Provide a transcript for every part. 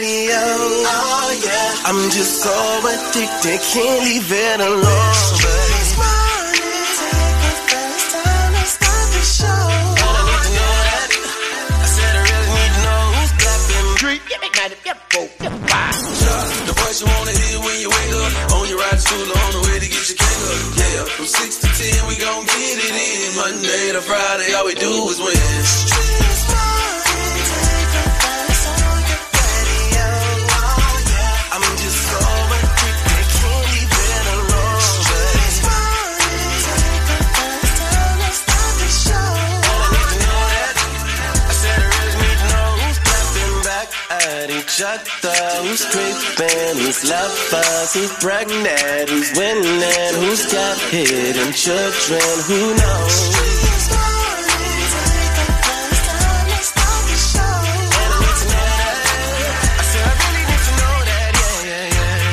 radio. Oh yeah. I'm just so addicted, can't leave it alone. This morning, take the first time to start the show. I need to know that. I said I really need to know who's clapping. The voice you wanna hear when you wake up. On your ride to school, on the way to get your cake up. Yeah, from 6 to 10, we gon' get it in. Monday to Friday, all we do is win. At each other, who's creeping, who's lovers, who's pregnant, who's winning, who's got hidden children, who knows?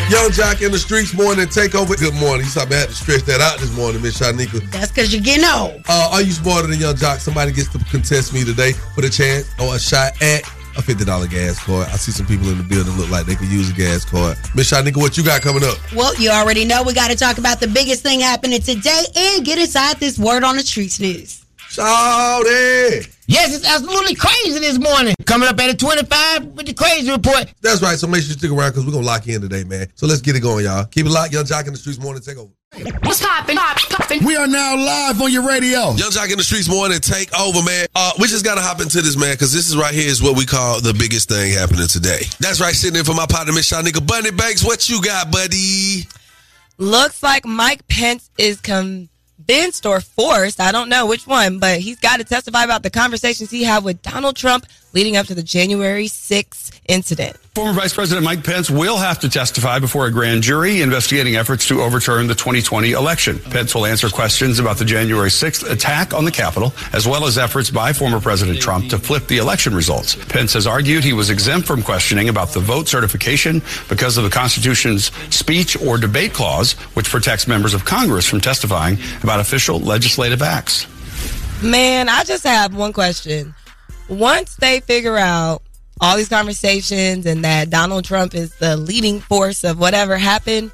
Yung Joc in the Streetz morning takeover. Good morning. You saw me I had to stretch that out this morning, Miss Shanika. That's because you're getting old. Uh, are you smarter than Yung Joc? Somebody gets to contest me today for the chance or a shot at a fifty dollar gas card. I see some people in the building look like they could use a gas card. Miss Shanika, what you got coming up? Well, you already know we got to talk about the biggest thing happening today and get inside this word on the streets news. Shawty! Yes, it's absolutely crazy this morning. Coming up at a 25 with the crazy report. That's right. So make sure you stick around because we're gonna lock in today, man. So let's get it going, y'all. Keep it locked. Yung Joc in the Streetz morning takeover. What's poppin'? Poppin'? We are now live on your radio. Yung Joc in the Streetz morning take over, man. Uh, we just gotta hop into this, man, because this is right here is what we call the biggest thing happening today. That's right, sitting in for my partner, Miss Shanika Bunny Banks. What you got, buddy? Looks like Mike Pence is convinced or forced, I don't know which one, but he's got to testify about the conversations he had with Donald Trump leading up to the January 6th incident. Former Vice President Mike Pence will have to testify before a grand jury investigating efforts to overturn the 2020 election. Pence will answer questions about the January 6th attack on the Capitol, as well as efforts by former President Trump to flip the election results. Pence has argued he was exempt from questioning about the vote certification because of the Constitution's speech or debate clause, which protects members of Congress from testifying about official legislative acts. Man, I just have one question. Once they figure out all these conversations and that Donald Trump is the leading force of whatever happened,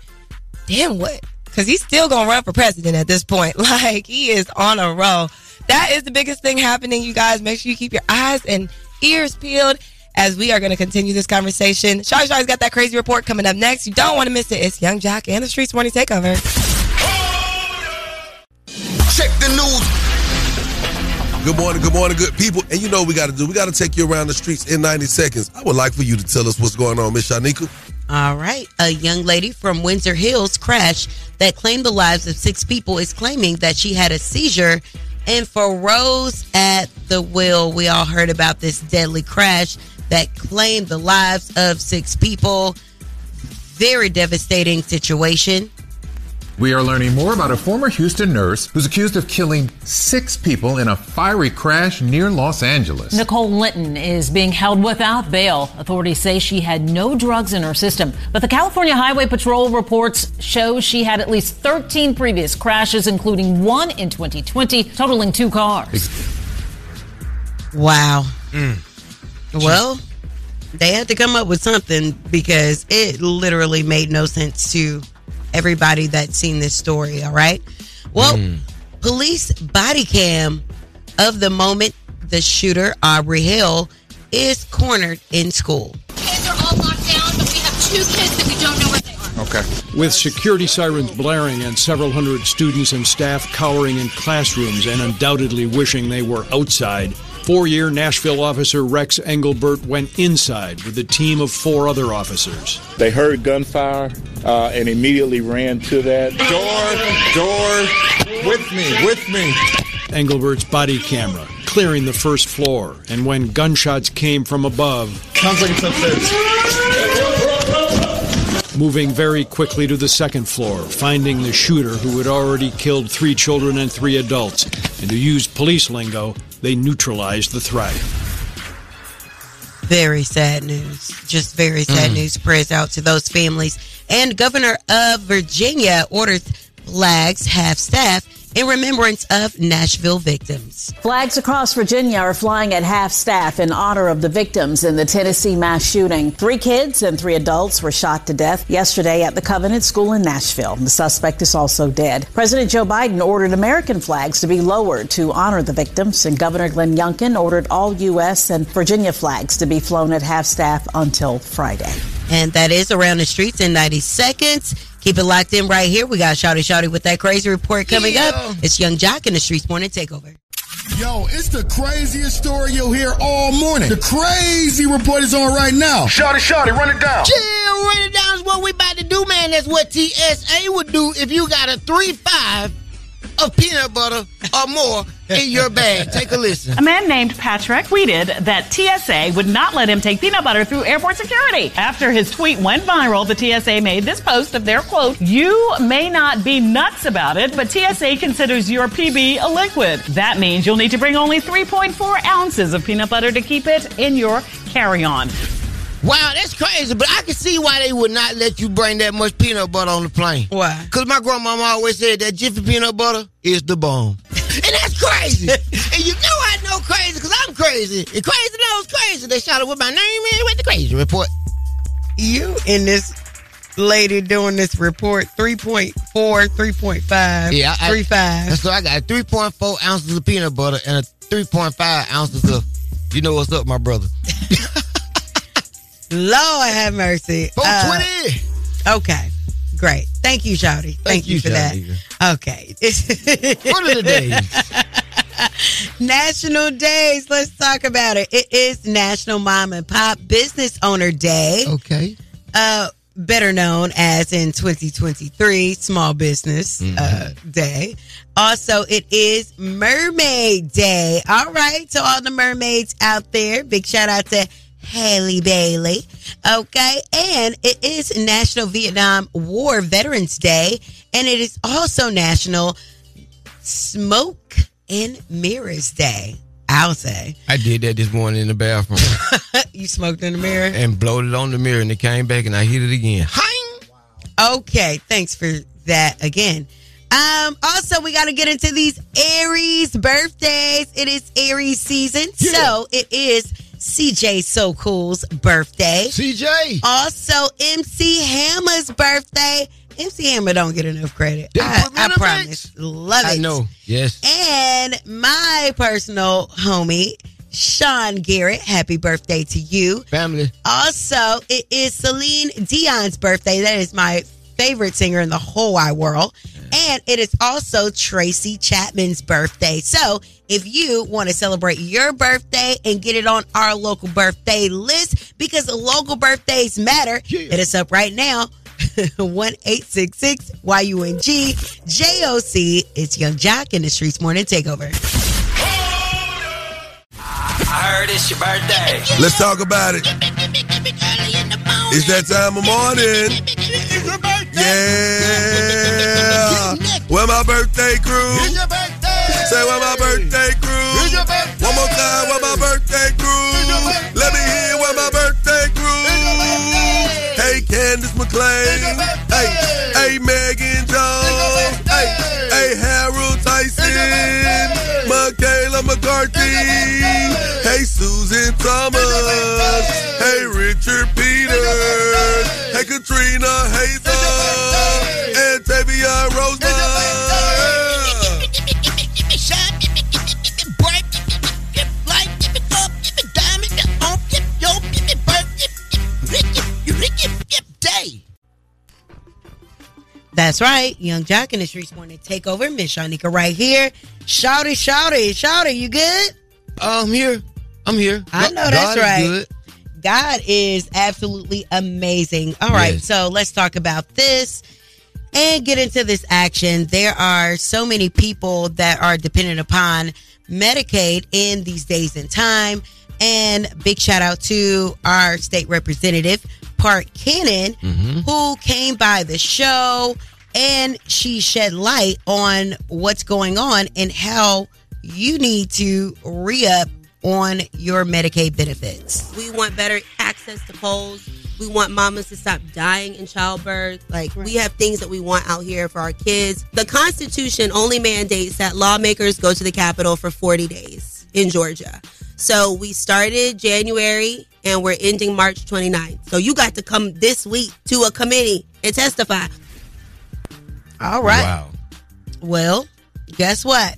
damn what? Because he's still going to run for president at this point. Like, he is on a roll. That is the biggest thing happening, you guys. Make sure you keep your eyes and ears peeled as we are going to continue this conversation. Shy Shy's got that crazy report coming up next. You don't want to miss it. It's Yung Joc and the Streetz Morning Takeover. Check the news. Good morning, good morning, good people. And you know what we got to do. We got to take you around the streets in 90 seconds. I would like for you to tell us what's going on, Miss Shanika. All right. A young lady from Windsor Hills crash that claimed the lives of six people is claiming that she had a seizure and froze at the wheel. We all heard about this deadly crash that claimed the lives of six people. Very devastating situation. We are learning more about a former Houston nurse who's accused of killing six people in a fiery crash near Los Angeles. Nicole Linton is being held without bail. Authorities say she had no drugs in her system, but the California Highway Patrol reports show she had at least 13 previous crashes, including one in 2020, totaling two cars. Wow. Mm. Well, they had to come up with something because it literally made no sense to everybody that's seen this story. All right. Well, mm. police body cam of the moment the shooter, Audrey Hale, is cornered in school. Kids are all locked down, but we have two kids that we don't know where they are. Okay. With security sirens blaring and several hundred students and staff cowering in classrooms and undoubtedly wishing they were outside, four year Nashville officer Rex Engelbert went inside with a team of four other officers. They heard gunfire uh, and immediately ran to that. Door, door, with me, with me. Engelbert's body camera clearing the first floor, and when gunshots came from above, Sounds like it's upstairs. moving very quickly to the second floor, finding the shooter who had already killed three children and three adults. And to use police lingo, they neutralized the threat. Very sad news. Just very sad Mm. news. Prayers out to those families. And Governor of Virginia orders flags, half staff, in remembrance of Nashville victims. Flags across Virginia are flying at half staff in honor of the victims in the Tennessee mass shooting. Three kids and three adults were shot to death yesterday at the Covenant School in Nashville. The suspect is also dead. President Joe Biden ordered American flags to be lowered to honor the victims, and Governor Glenn Youngkin ordered all U.S. and Virginia flags to be flown at half staff until Friday. And that is around the streets in 90 seconds. Keep it locked in right here. We got Shawty Shawty with that crazy report coming Yeah. up. It's Yung Joc in the Streetz Morning Takeover. Yo, it's the craziest story you'll hear all morning. The crazy report is on right now. Shawty, shawty, run it down. Chill, run it down is what we about to do, man. That's what TSA would do if you got a 3-5 of peanut butter or more in your bag. Take a listen. A man named Patrick tweeted that TSA would not let him take peanut butter through airport security. After his tweet went viral, the TSA made this post of their quote, You may not be nuts about it, but TSA considers your PB a liquid. That means you'll need to bring only 3.4 ounces of peanut butter to keep it in your carry on. Wow, that's crazy, but I can see why they would not let you bring that much peanut butter on the plane. Why? Because my grandmama always said that Jiffy peanut butter is the bomb. and that's crazy. and you know I know crazy because I'm crazy. And crazy knows crazy. They shot it with my name in with the crazy report. You and this lady doing this report 3.4, 3.5, Yeah, I, 3.5. So I got 3.4 ounces of peanut butter and a 3.5 ounces of, you know what's up, my brother. Lord have mercy. Uh, okay. Great. Thank you, Shawty. Thank, you, you, for that. Okay. What are the days? National days. Let's talk about it. It is National Mom and Pop Business Owner Day. Okay. Uh, better known as in 2023 Small Business uh, Day. Also, it is Mermaid Day. All right, to all the mermaids out there, big shout out to Halle Bailey. Okay, and it is National Vietnam War Veterans Day, and it is also National Smoke and Mirrors Day. I'll say. I did that this morning in the bathroom you smoked in the mirror? and blowed it on the mirror and it came back and I hit it again. Okay, thanks for that again. Um, also, we got to get into these Aries birthdays. It is Aries season, so it is CJ So Cool's birthday. CJ. Also, MC Hammer's birthday. MC Hammer don't get enough credit. I, I promise. Love it. I know. Yes. And my personal homie, Sean Garrett, happy birthday to you. Family. Also, it is Celine Dion's birthday. That is my favorite singer in the whole wide world. And it is also Tracy Chapman's birthday. So if you want to celebrate your birthday and get it on our local birthday list, because local birthdays matter, hit us up right now. 1 866 YUNG JOC. It's Yung Joc in the Streetz Morning Takeover. I heard it's your birthday. Let's talk about it. It's that time of morning. Yeah. Where my birthday crew? Say where my birthday crew? One more time, where my birthday crew? Let me hear where my birthday crew. Hey, Candace McClain. Hey, hey, Megan Jones. Hey, hey, Harold Tyson. Michaela McCarthy. Hey, Susan Thomas. Hey, Richard Peters. Hey, Katrina Hazel. And Tavia Rosemont. That's right. Yung Joc in the Streets want to take over. Miss Shanika right here. Shawty, shouty, shouty. You good? I'm here. I'm here. I know that's God is right. good. God is absolutely amazing. All right, Yes. so let's talk about this and get into this action. There are so many people that are dependent upon Medicaid in these days and time. And big shout out to our state representative, Park Cannon, mm-hmm. who came by the show and she shed light on what's going on and how you need to re up on your Medicaid benefits. We want better access to polls. We We want mamas to stop dying in childbirth. Like we have things that we want out here for our kids. The Constitution only mandates that lawmakers go to the Capitol for 40 days in Georgia. So we started January and we're ending March 29th. So you got to come this week to a committee and testify. All right. Wow. Well, guess what?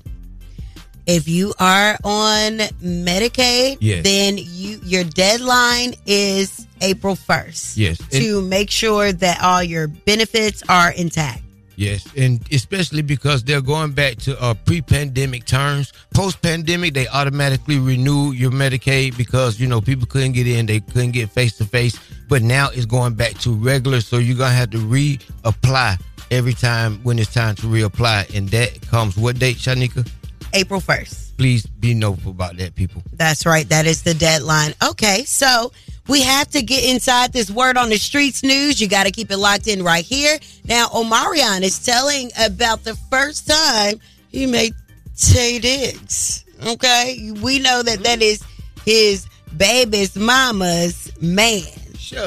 If you are on Medicaid, Yes. then you your deadline is April 1st. Yes. To make sure that all your benefits are intact. Yes, and especially because they're going back to uh, pre-pandemic terms. Post-pandemic, they automatically renew your Medicaid because you know people couldn't get in, they couldn't get face to face. But now it's going back to regular, so you're gonna have to reapply every time when it's time to reapply, and that comes what date, Shanika? April 1st. Please be notified about that, people. That's right. That is the deadline. Okay, so we have to get inside this word on the streets news. You got to keep it locked in right here. Now, Omarion is telling about the first time he made Taye Diggs. Okay, we know that that is his baby's mama's man,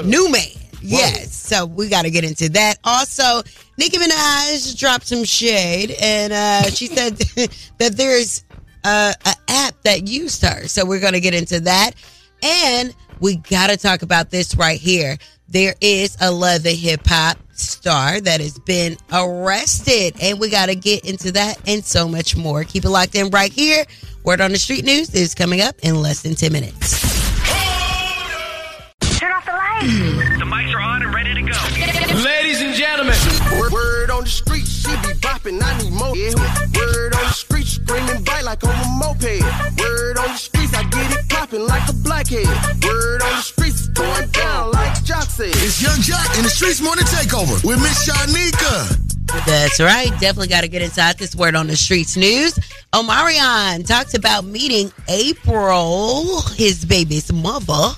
new man. Yes, so we got to get into that. Also, Nicki Minaj dropped some shade, and uh, she said that there's uh, an app that used her. So we're going to get into that. And we got to talk about this right here. There is a the Hip Hop star that has been arrested, and we got to get into that and so much more. Keep it locked in right here. Word on the Street News is coming up in less than 10 minutes. Turn off the lights. The street, she be bopping, I need more. Yeah. Word on the street, screaming bite like on a moped. Word on the streets, I get it popping like a blackhead. Word on the streets, going down like Joc said. It's Yung Joc in the Streetz Morning Takeover with Miss Shanika. That's right. Definitely got to get inside this word on the streets news. Omarion talked about meeting April, his baby's mother,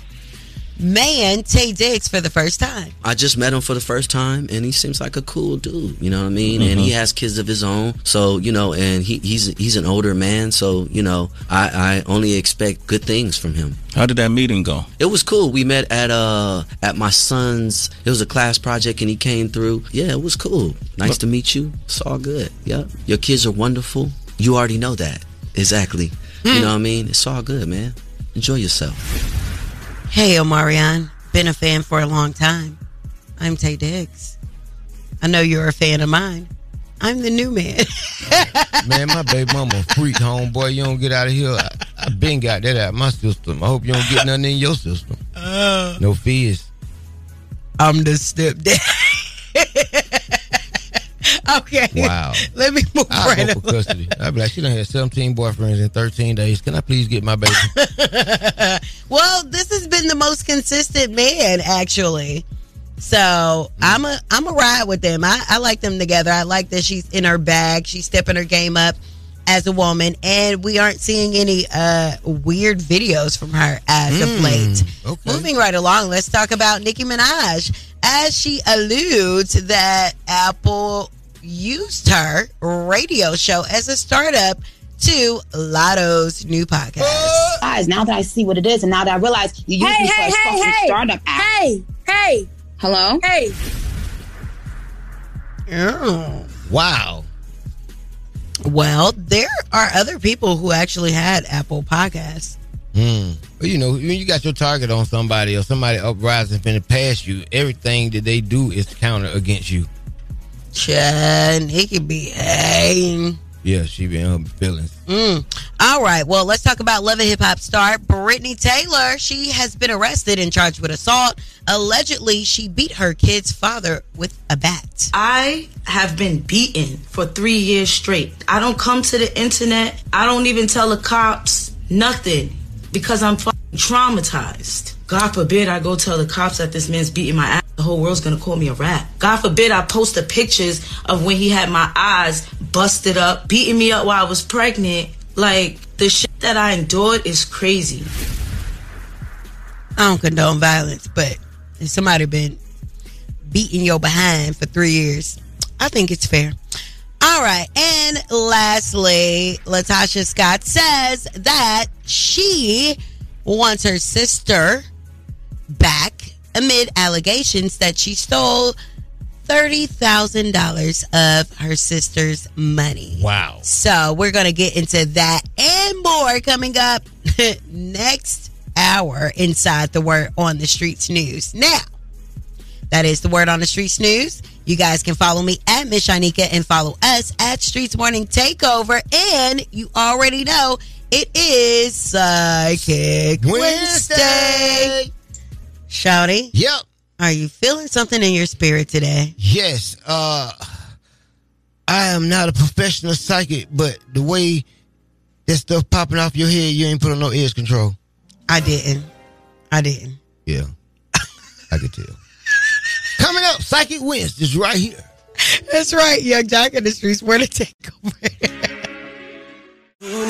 man, Taye Diggs for the first time. I just met him for the first time, and he seems like a cool dude. You know what I mean? And he Mhm. has kids of his own, so you know, and he, he's he's an older man, so you know, I, I only expect good things from him. How did that meeting go? It was cool. We met at uh at my son's. It was a class project, and he came through. Yeah, it was cool. Nice to meet you. It's all good. Yeah, your kids are wonderful. You already know that exactly. You know what I mean? It's all good, man. Enjoy yourself. Hey, Omarion. Been a fan for a long time. I'm Taye Diggs. I know you're a fan of mine. I'm the new man. Man, my baby mama a freak, homeboy. You don't get out of here. I, I been got that out of my system. I hope you don't get nothing in your system. Uh. No fears. I'm the stepdad. okay. Wow. Let me move I'll right go for custody. I'll be like, she done had 17 boyfriends in 13 days. Can I please get my baby? well, this has been the most consistent man, actually. So I'm a I'm a ride with them. I, I like them together. I like that she's in her bag. She's stepping her game up as a woman, and we aren't seeing any uh, weird videos from her as of Mm, late. Moving right along, let's talk about Nicki Minaj as she alludes that Apple used her radio show as a startup to Latto's new podcast. Guys, now that I see what it is, and now that I realize you use Hey, me for hey, a hey, fucking hey. startup app. Hey, hey. Hello? Hey. Oh. Wow. Well, there are other people who actually had Apple Podcasts. Hmm. Well, you know, when you got your target on somebody or somebody uprising finna pass you, everything that they do is counter against you. Chad, he could be hating. Yeah, she be in her feelings. Mm. All right. Well, let's talk about Love and Hip Hop star Brittany Taylor. She has been arrested and charged with assault. Allegedly, she beat her kid's father with a bat. I have been beaten for three years straight. I don't come to the internet. I don't even tell the cops nothing because I'm fucking traumatized. God forbid I go tell the cops that this man's beating my ass. The whole world's gonna call me a rat. God forbid I post the pictures of when he had my eyes busted up, beating me up while I was pregnant. Like, the shit that I endured is crazy. I don't condone violence, but if somebody been beating your behind for three years, I think it's fair. All right. And lastly, LaTocha Scott says that she wants her sister back amid allegations that she stole $30,000 of her sister's money. Wow. So we're going to get into that and more coming up next hour inside the Word on the Streets News. Now, that is the Word on the Streets News. You guys can follow me at Miss Shanika and follow us at Streetz Morning Takeover. And you already know it is Psychic Wednesday. Shawty. Yep. Are you feeling something in your spirit today? Yes. Uh I am not a professional psychic, but the way that stuff popping off your head, you ain't put on no edge control. I didn't. I didn't. Yeah. I could tell. Coming up, Psychic Wednesday is right here. That's right, Yung Joc in the streets. Where to take over?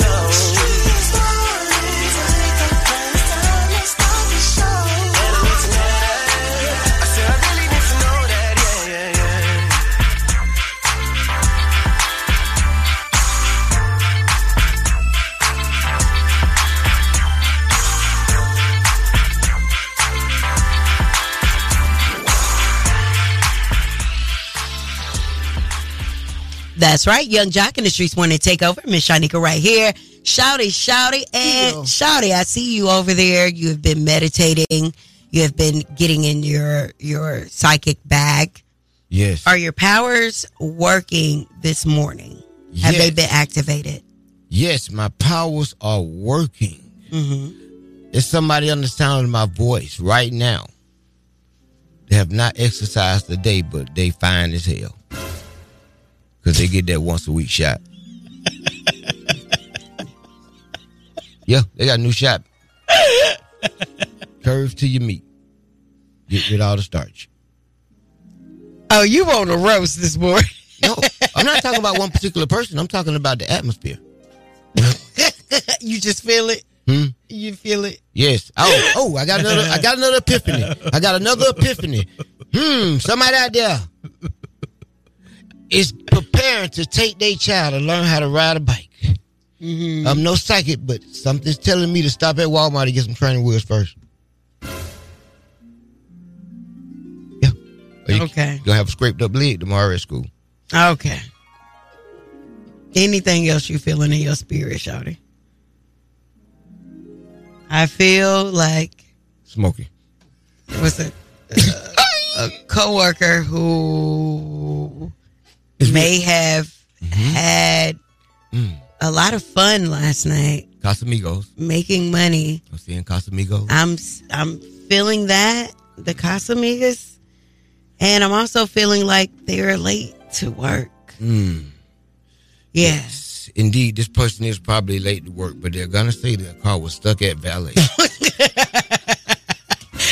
That's right. Yung Joc in the streets want to take over. Miss Shanika right here. Shawty, shouty, and shouty. I see you over there. You have been meditating. You have been getting in your your psychic bag. Yes. Are your powers working this morning? Have they been activated? Yes, my powers are working. Mm-hmm. There's somebody on the sound of my voice right now. They have not exercised today, but they fine as hell. Because they get that once a week shot. yeah, they got a new shot. Curve to your meat. Get rid of all the starch. Oh, you want a roast this morning? No, I'm not talking about one particular person. I'm talking about the atmosphere. you just feel it. Hmm? You feel it. Yes. Oh, oh, I got another I got another epiphany. I got another epiphany. Hmm, somebody out there is to take their child to learn how to ride a bike. Mm-hmm. I'm no psychic, but something's telling me to stop at Walmart to get some training wheels first. Yeah. You, Okay. You're gonna have a scraped up leg tomorrow at school. Okay. Anything else you feeling in your spirit, Shawty? I feel like Smoky. it was a, a, a coworker who may have had a lot of fun last night Casamigos. making money. I'm seeing Casamigos. I'm I'm feeling that the Casamigos, and I'm also feeling like they're late to work. Mm. Yes. Indeed, this person is probably late to work, but they're gonna say their car was stuck at valet.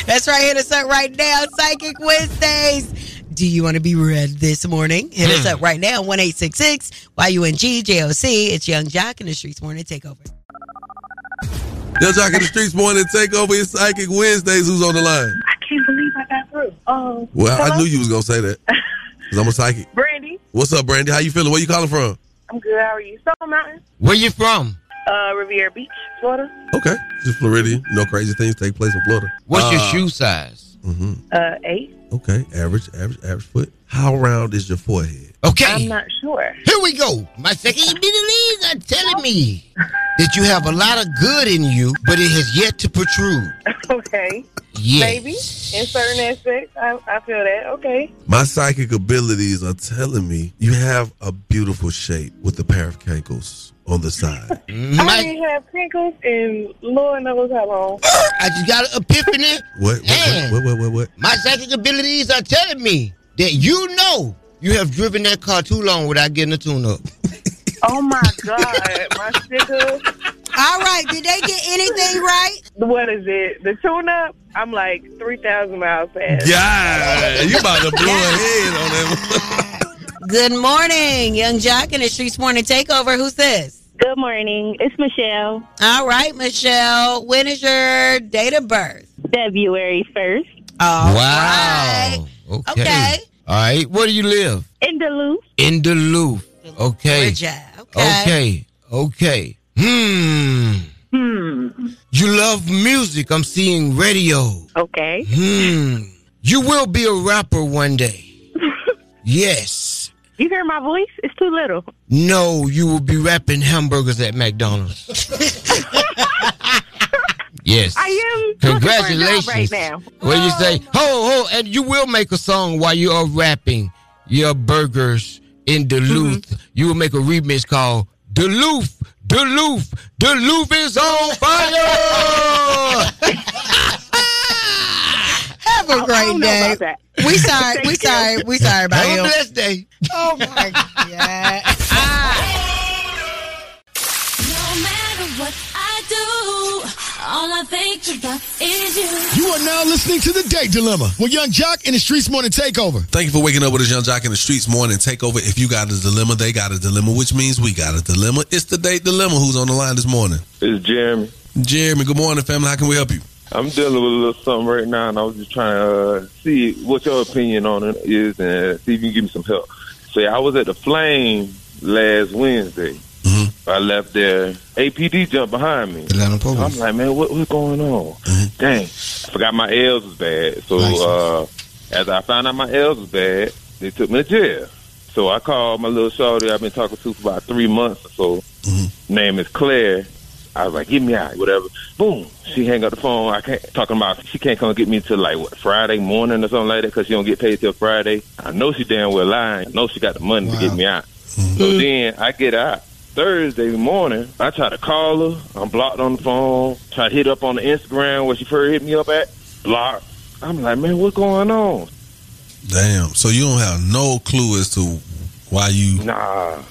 That's right. Hit us up right now. Psychic Wednesdays. Do you want to be read this morning? Hit us up right now. 1 Y-U-N-G J-O-C. It's Yung Joc in the Streetz Morning Takeover. Yung Joc in the Streetz morning take over his psychic Wednesdays. Who's on the line? I can't believe I got through. Oh, Well, I knew you was gonna say that. Cause I'm a psychic. Brandy, What's up, Brandy? How you feeling? Where you calling from? I'm good. How are you? Stone Mountain, Where you from? uh, Riviera Beach, Florida. Okay, just Floridian. No crazy things take place in Florida. What's your Uh, shoe size? hmm Uh, eight. Okay, average, average, average foot. How round is your forehead? Okay. I'm not sure. Here we go. My second abilities are telling me that you have a lot of good in you, but it has yet to protrude. okay. Yes. Maybe in certain aspects, I, I feel that. Okay. My psychic abilities are telling me you have a beautiful shape with a pair of cankles on the side. Mm-hmm. I didn't have crinkles in Lord knows how long. I just got an epiphany. What? What? And What? What? What? what? my psychic abilities are telling me that you know you have driven that car too long without getting a tune up. Oh my God, my sticker. All right. Did they get anything right? What is it? The tune up? I'm like 3,000 miles past. Yeah, you about to blow a head on them. Good morning, Yung Joc in the Streetz Morning Takeover. Who's this? Good morning. It's Michelle. All right, Michelle. When is your date of birth? February 1st. All wow. Okay. Okay. All right. Where do you live? In Duluth. In Duluth. Okay. Georgia. Okay. Okay. Okay. Hmm. Hmm. You love music. I'm seeing radio. Okay. Hmm. You will be a rapper one day. yes. You hear my voice? It's too little. No, you will be rapping hamburgers at McDonald's. yes. I am looking for a job Congratulations. right now. You say? Ho, ho, and you will make a song while you are rapping your burgers in Duluth. Mm-hmm. You will make a remix called Duluth, Duluth, Duluth is on fire. Have a great know day. about that. We sorry. we Thank sorry. We sorry about Have a him. blessed day. Oh my god. No matter what I do, all I think about is you. You are now listening to The Date Dilemma with Yung Joc and the Streetz Morning Takeover. Thank you for waking up with us, Yung Joc in the Streetz morning takeover. If you got a dilemma, they got a dilemma, which means we got a dilemma. It's the date dilemma. Who's on the line this morning? It's Jeremy. Jeremy, good morning, family. How can we help you? I'm dealing with a little something right now, and I was just trying to uh, see what your opinion on it is and see if you can give me some help. So, I was at the Flame last Wednesday. Mm-hmm. I left there. APD jumped behind me. Atlanta Police. I'm like, man, what, what's going on? Mm-hmm. Dang, I forgot my L's was bad. So, uh, as I found out my L's was bad, they took me to jail. So I called my little shorty I've been talking to for about three months or so. Mm-hmm. Name is Claire. I was like, get me out, whatever. Boom. She hang up the phone. I can't talking about she can't come get me till like what Friday morning or something like that because she don't get paid till Friday. I know she damn well lying. I know she got the money to get me out. So mm-hmm. then I get out. Thursday morning, I try to call her. I'm blocked on the phone. Try to hit up on the Instagram where she first hit me up at. Blocked. I'm like, man, what's going on? Damn. So you don't have no clue as to why you. Nah.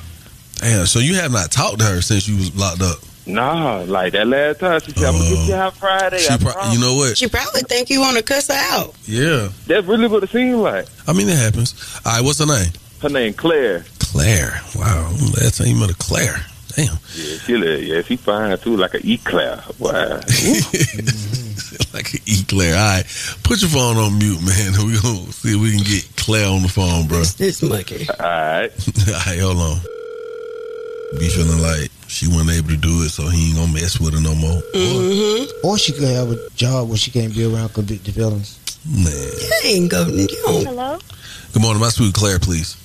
Damn. So you have not talked to her since you was locked up. Nah, like that last time she said, I'm gonna get you out Friday. She pro- you know what? She probably think you want to cuss her out. Yeah. That's really what it seemed like. I mean, it happens. All right. What's her name? Her name Claire. Claire. Wow. Last time you met a Claire. Damn. Yeah, she li- yeah, she fine too, like an eclair. Wow. like an eclair. All right. Put your phone on mute, man. We gonna see if we can get Claire on the phone, bro. This monkey. All right. All right. Hold on. Be feeling like she wasn't able to do it, so he ain't gonna mess with her no more. Mm-hmm. Or she could have a job where she can't be around convicted felons. Man. ain't go. You don't. Hello. Good morning. My sweet Claire, please.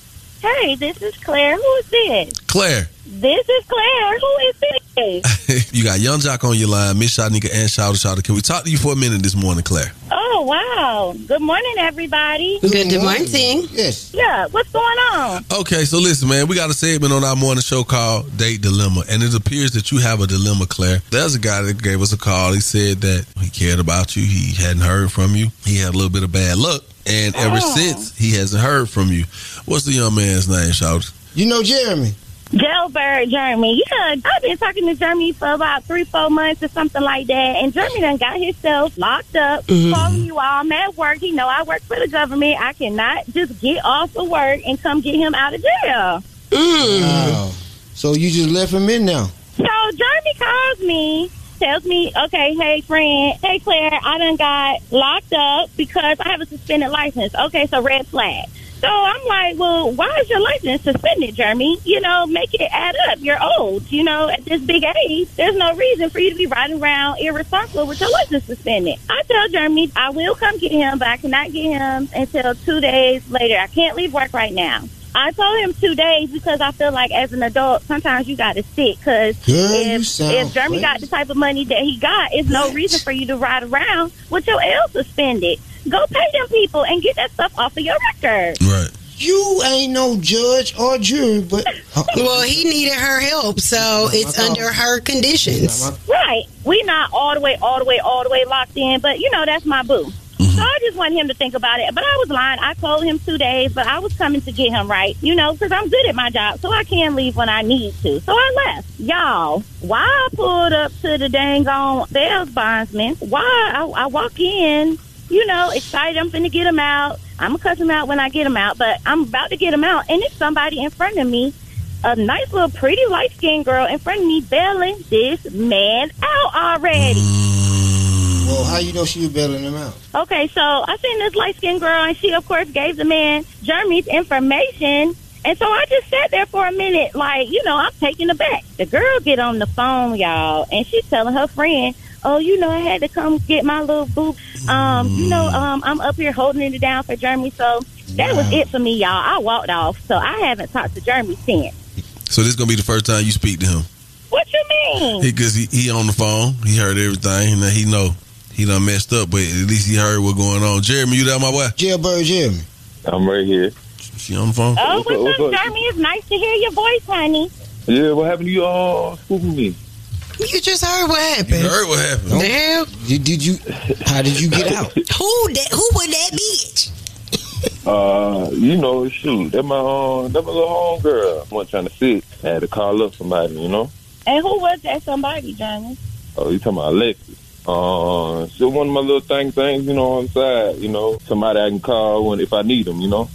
Hey, this is Claire. Who is this? Claire. This is Claire. Who is this? you got Yung Joc on your line, Miss Shanika and Shouter Shouter. Can we talk to you for a minute this morning, Claire? Oh wow! Good morning, everybody. Good morning. Yes. Yeah, what's going on? Okay, so listen, man, we got a segment on our morning show called Date Dilemma, and it appears that you have a dilemma, Claire. There's a guy that gave us a call. He said that he cared about you. He hadn't heard from you. He had a little bit of bad luck, and ever Oh. since he hasn't heard from you. What's the young man's name, Shouter? You know Jeremy. Jailbird Jeremy. Yeah, I've been talking to Jeremy for about three, four months or something like that. And Jeremy done got himself locked up. Mhm. Calling you all. I'm at work. He know I work for the government. I cannot just get off of work and come get him out of jail. Mm. Wow. So you just left him in now. So Jeremy calls me, tells me, okay, hey friend, hey Claire, I done got locked up because I have a suspended license. Okay, so red flag. So I'm like, well, why is your license suspended, Jeremy? You know, make it add up. You're old. You know, at this big age, there's no reason for you to be riding around irresponsible with your license suspended. I tell Jeremy I will come get him, but I cannot get him until two days later. I can't leave work right now. I told him two days because I feel like as an adult, sometimes you got to stick. Because if, if Jeremy got the type of money that he got, it's no reason for you to ride around with your L suspended. Go pay them people and get that stuff off of your record. Right. You ain't no judge or jury, but Well, he needed her help, so it's under her conditions. Right. We not all the way, all the way, all the way locked in, but you know, that's my boo. Mm-hmm. So I just want him to think about it. But I was lying. I told him two days, but I was coming to get him right, you know, because I'm good at my job, so I can leave when I need to. So I left. Y'all, why I pulled up to the dang on sales bondsman, why I, I walk in, you know, excited I'm finna get him out. I'm gonna cuss him out when I get him out, but I'm about to get him out, and it's somebody in front of me a nice little pretty light skinned girl in front of me bailing this man out already. Well, how you know she was bailing him out? Okay, so I seen this light skinned girl and she of course gave the man Jeremy's information And so I just sat there for a minute, like, you know, I'm taking it back. The girl get on the phone, y'all, and she's telling her friend, Oh, you know, I had to come get my little boob. Um, you know, um, I'm up here holding it down for Jeremy. So that was it for me, y'all. I walked off. So I haven't talked to Jeremy since. So this gonna be the first time you speak to him. What you mean? Because he, he, on the phone, he heard everything, and he know he done messed up, but at least he heard what going on. Jeremy, you there, my boy? Jailbird Jeremy. I'm right here. She on the phone? Oh, What's up, what's, what's up, up? Jeremy? It's nice to hear your voice, honey. Yeah, what happened to you all spoofing me? You just heard what happened. You heard what happened. Damn. Did, did you? How did you get out? Who that? Who was that bitch? Uh, you know, shoot, that my um, that my little home girl. I wasn't trying to sit. I had to call up somebody, you know. And who was that somebody, Johnny? Oh, you talking about Alexis? Uh, so one of my little thing things, you know, on the side, you know, somebody I can call when if I need them, you know.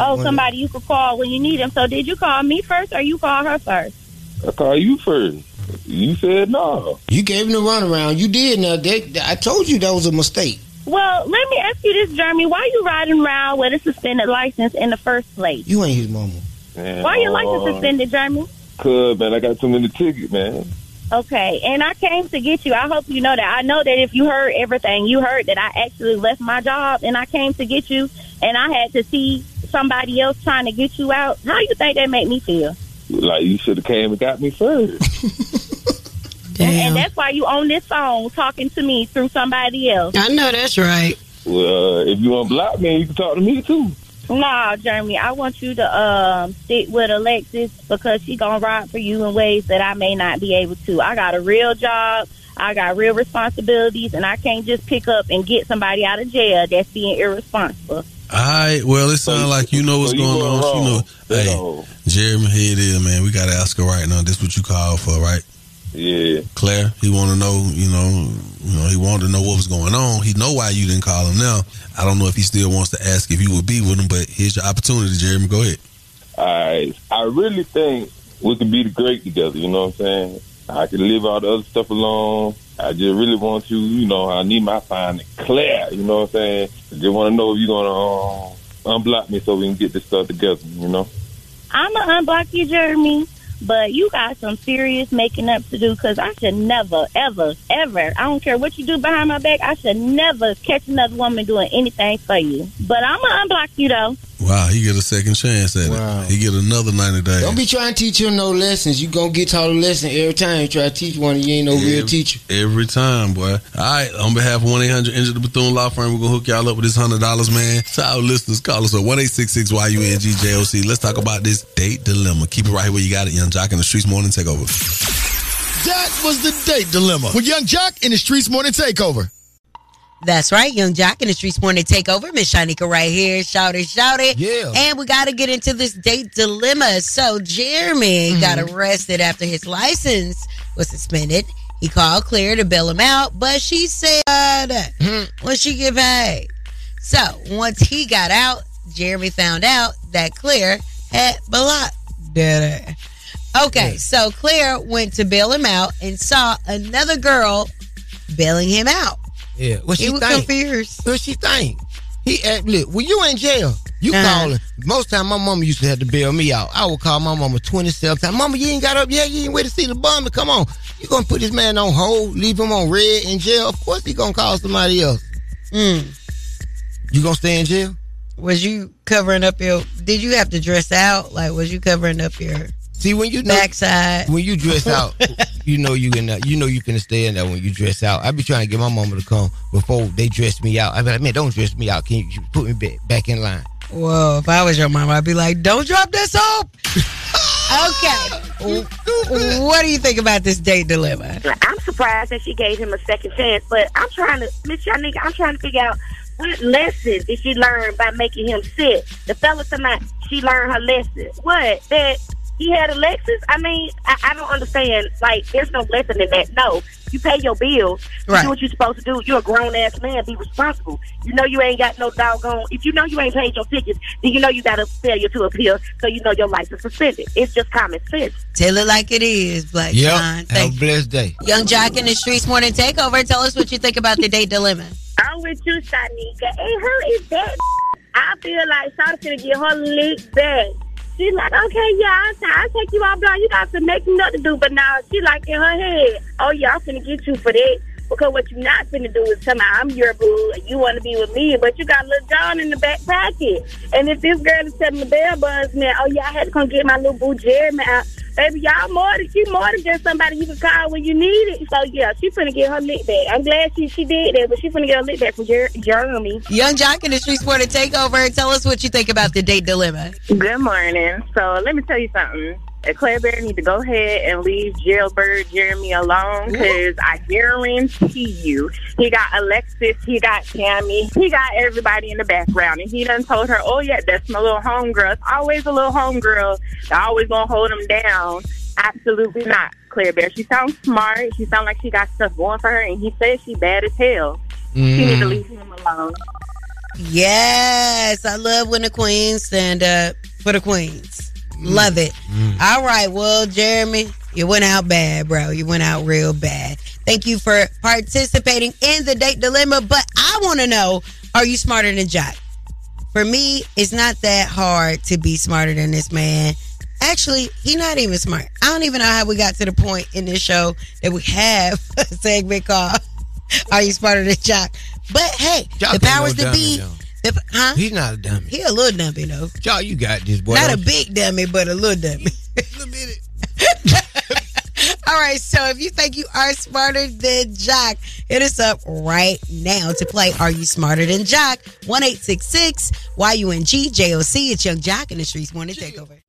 Oh, somebody you could call when you need him. So did you call me first or you call her first? I call you first. You said no. You gave him the runaround. You did. Now that I told you that was a mistake. Well, let me ask you this, Jeremy. Why you riding around with a suspended license in the first place? You ain't his mama. Man, Why your license suspended, Jeremy? Cause man, I got too many tickets, man. Okay, and I came to get you. I hope you know that. I know that if you heard everything, you heard that I actually left my job and I came to get you, and I had to see somebody else trying to get you out. How you think that made me feel? Like you should have came and got me first. And, and that's why you own this phone talking to me through somebody else. I know that's right. well, uh, if you want to block me, you can talk to me too. Nah, Jeremy, I want you to um stick with Alexis because she gonna ride for you in ways that I may not be able to. I got a real job, I got real responsibilities, and I can't just pick up and get somebody out of jail that's being irresponsible. All right. Well, it sounds like you know what's so going going on. You know, hey, Jeremy, here it is, man. We got to ask her right now. This what you called for, right? Yeah. Claire, he want to know, you know, you know, he wanted to know what was going on. He know why you didn't call him now. I don't know if he still wants to ask if you would be with him, but here's your opportunity, Jeremy. Go ahead. I I really think we could be the great together. You know what I'm saying? I can leave all the other stuff alone. I just really want you. You know, I need my fine clear. You know what I'm saying? I just want to know if you're gonna uh, unblock me so we can get this stuff together. You know? I'm gonna unblock you, Jeremy, but you got some serious making up to do because I should never, ever, ever. I don't care what you do behind my back. I should never catch another woman doing anything for you. But I'm gonna unblock you though. Wow, he get a second chance at it. He get another 90 days. Don't be trying to teach him no lessons. You gonna get taught a lesson every time you try to teach one. You ain't no real teacher. Every time, boy. All right, on behalf of 1 800 Injured the Bethune Law Firm, we're going to hook y'all up with this $100, man. To our listeners, call us at 1 YUNGJOC. Let's talk about this date dilemma. Keep it right here where you got it. Yung Joc in the Streetz Morning Takeover. That was the date dilemma with Yung Joc in the Streetz Morning Takeover. That's right, Yung Joc in the Streetz Morning Takeover. Miss Shanika right here. Shout it, shout it. Yeah. And we got to get into this date dilemma. So, Jeremy mm-hmm. got arrested after his license was suspended. He called Claire to bail him out, but she said, mm-hmm. when she get paid. So, once he got out, Jeremy found out that Claire had blocked that. Okay, so Claire went to bail him out and saw another girl bailing him out. Yeah. What He she was think? confused. What she think? He act, look, when you in jail, you Uh-huh. calling. Most time my mama used to have to bail me out. I would call my mama 27 times. Mama, you ain't got up yet. You ain't wait to see the bum. Come on. You gonna put this man on hold, leave him on red in jail? Of course he gonna call somebody else. Mm. You gonna stay in jail? Was you covering up your? Did you have to dress out? Like, was you covering up your? See when you know, backside. when you dress out, you know you can you know you can stay in there when you dress out. I be trying to get my mama to come before they dress me out. I be like, man, don't dress me out. Can you put me back, back in line? Whoa! If I was your mama, I'd be like, "Don't drop that soap." okay. what do you think about this date dilemma? I'm surprised that she gave him a second chance, but I'm trying to, Miss Shanika, I'm trying to figure out what lesson did she learn by making him sit? The fella tonight, she learned her lesson. What? That he had a Lexus? I mean, I, I don't understand. Like, there's no lesson in that. No. You pay your bills. You Right. do what you're supposed to do. You're a grown ass man. Be responsible. You know you ain't got no doggone. If you know you ain't paid your tickets, then you know you got a failure to appeal, so you know your license suspended. It's just common sense. Tell it like it is, Black Yep. John. Have a blessed day. Yung Joc in the Streetz Morning Takeover. Tell us what you think about the date dilemma. I'm with you, Shanika. And who is that? I feel like Shawty finna get her lick back. She like, okay, yeah, I'll, take you out, blah. You got to make nothing to do. But now she like in her head, oh yeah, I'm finna get you for that. Because what you're not finna do is tell me I'm your boo and you want to be with me, but you got little John in the back pocket. And if this girl is telling the bell buzz now, oh yeah, I had to come get my little boo Jeremy out. Baby, y'all more than she more than just somebody you can call when you need it. So yeah, she finna get her lick back. I'm glad she she did that, but she finna get her lick back from Jer- Jeremy. Yung Joc in the Street Sport to take over. Tell us what you think about the date dilemma. Good morning. So let me tell you something. Claire Bear need to go ahead and leave Jailbird Jeremy alone because I guarantee you he got Alexis, he got Tammy, he got everybody in the background, and he done told her, "Oh yeah, that's my little homegirl. It's always a little homegirl. They're always gonna hold him down." Absolutely not, Claire Bear. She sounds smart. She sounds like she got stuff going for her, and he says she bad as hell. She need to Mm. leave him alone. Yes, I love when the queens stand up for the queens. Love it. All right, well, Jeremy, you went out bad, bro. You went out real bad. Thank you for participating in the date dilemma. But I want to know: Are you smarter than Jack? For me, it's not that hard to be smarter than this man. Actually, he's not even smart. I don't even know how we got to the point in this show that we have a segment called "Are You Smarter Than Jack?" But hey, Joc the ain't no powers that be. The, huh? He's not a dummy. He a little dummy though. Y'all, you got this boy. Not a Don't- big dummy, but a little dummy. All right, so if you think you are smarter than Joc, hit us up right now to play Are You Smarter Than Joc? 1 866 Y-U-N-G J-O-C. It's Yung Joc in the Streetz Morning Takeover.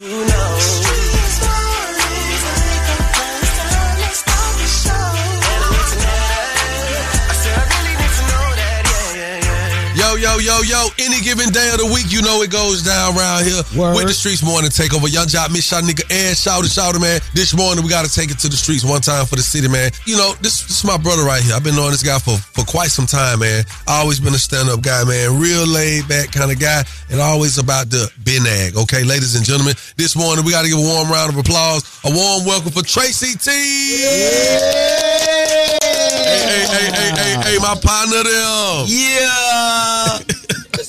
Yo, yo, yo, yo. Any given day of the week, you know it goes down around here with the Streetz morning takeover. Yung Joc, Miss Shanika, and Shawty Shawty, man. This morning, we got to take it to the streets one time for the city, man. You know, this, this is my brother right here. I've been knowing this guy for, for quite some time, man. I always been a stand up guy, man. Real laid back kind of guy, and always about the binag. Okay, ladies and gentlemen, this morning, we got to give a warm round of applause. A warm welcome for Tracy T. Hey, hey, hey, hey, hey, hey, my partner there. Yeah.